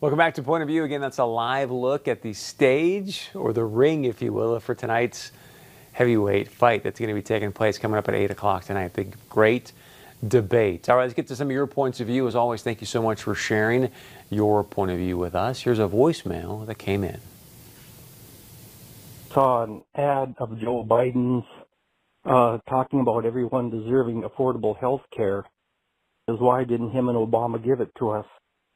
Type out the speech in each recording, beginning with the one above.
Welcome back to Point of View. Again, that's a live look at the stage, or the ring, if you will, for tonight's heavyweight fight that's going to be taking place coming up at 8 o'clock tonight. The great debate. All right, let's get to some of your points of view. As always, thank you so much for sharing your point of view with us. Here's a voicemail that came in. Saw an ad of Joe Biden's uh, talking about everyone deserving affordable health care. Is why didn't him and Obama give it to us?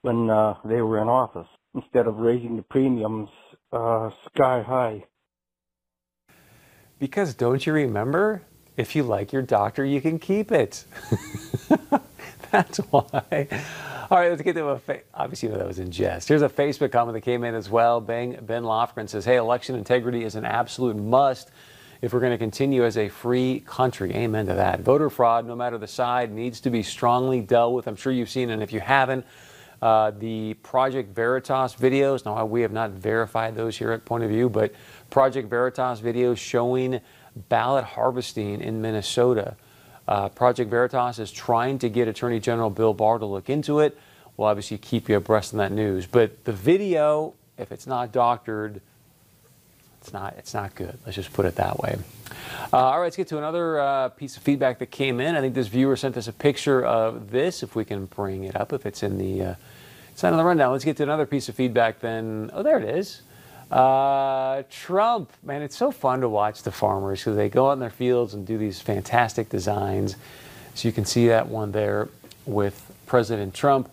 When uh, they were in office instead of raising the premiums uh, sky high. Because don't you remember? If you like your doctor, you can keep it. That's why. All right, let's get to a. Fa- Obviously, that was in jest. Here's a Facebook comment that came in as well. Ben, ben Lofgren says, Hey, election integrity is an absolute must if we're going to continue as a free country. Amen to that. Voter fraud, no matter the side, needs to be strongly dealt with. I'm sure you've seen, and if you haven't, uh, the Project Veritas videos. Now, we have not verified those here at Point of View, but Project Veritas videos showing ballot harvesting in Minnesota. Uh, Project Veritas is trying to get Attorney General Bill Barr to look into it. We'll obviously keep you abreast on that news. But the video, if it's not doctored, it's not it's not good. Let's just put it that way. Uh, all right, let's get to another uh, piece of feedback that came in. I think this viewer sent us a picture of this. If we can bring it up, if it's in the uh, it's not on the rundown. Let's get to another piece of feedback. Then oh, there it is. Uh, Trump, man, it's so fun to watch the farmers because they go out in their fields and do these fantastic designs. So you can see that one there with President Trump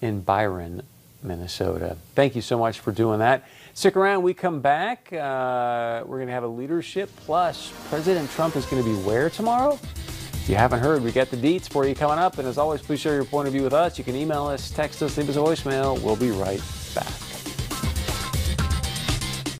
in Byron, Minnesota. Thank you so much for doing that. Stick around. We come back. Uh, we're going to have a leadership plus. President Trump is going to be where tomorrow? If you haven't heard, we got the deets for you coming up. And as always, please share your point of view with us. You can email us, text us, leave us a voicemail. We'll be right back.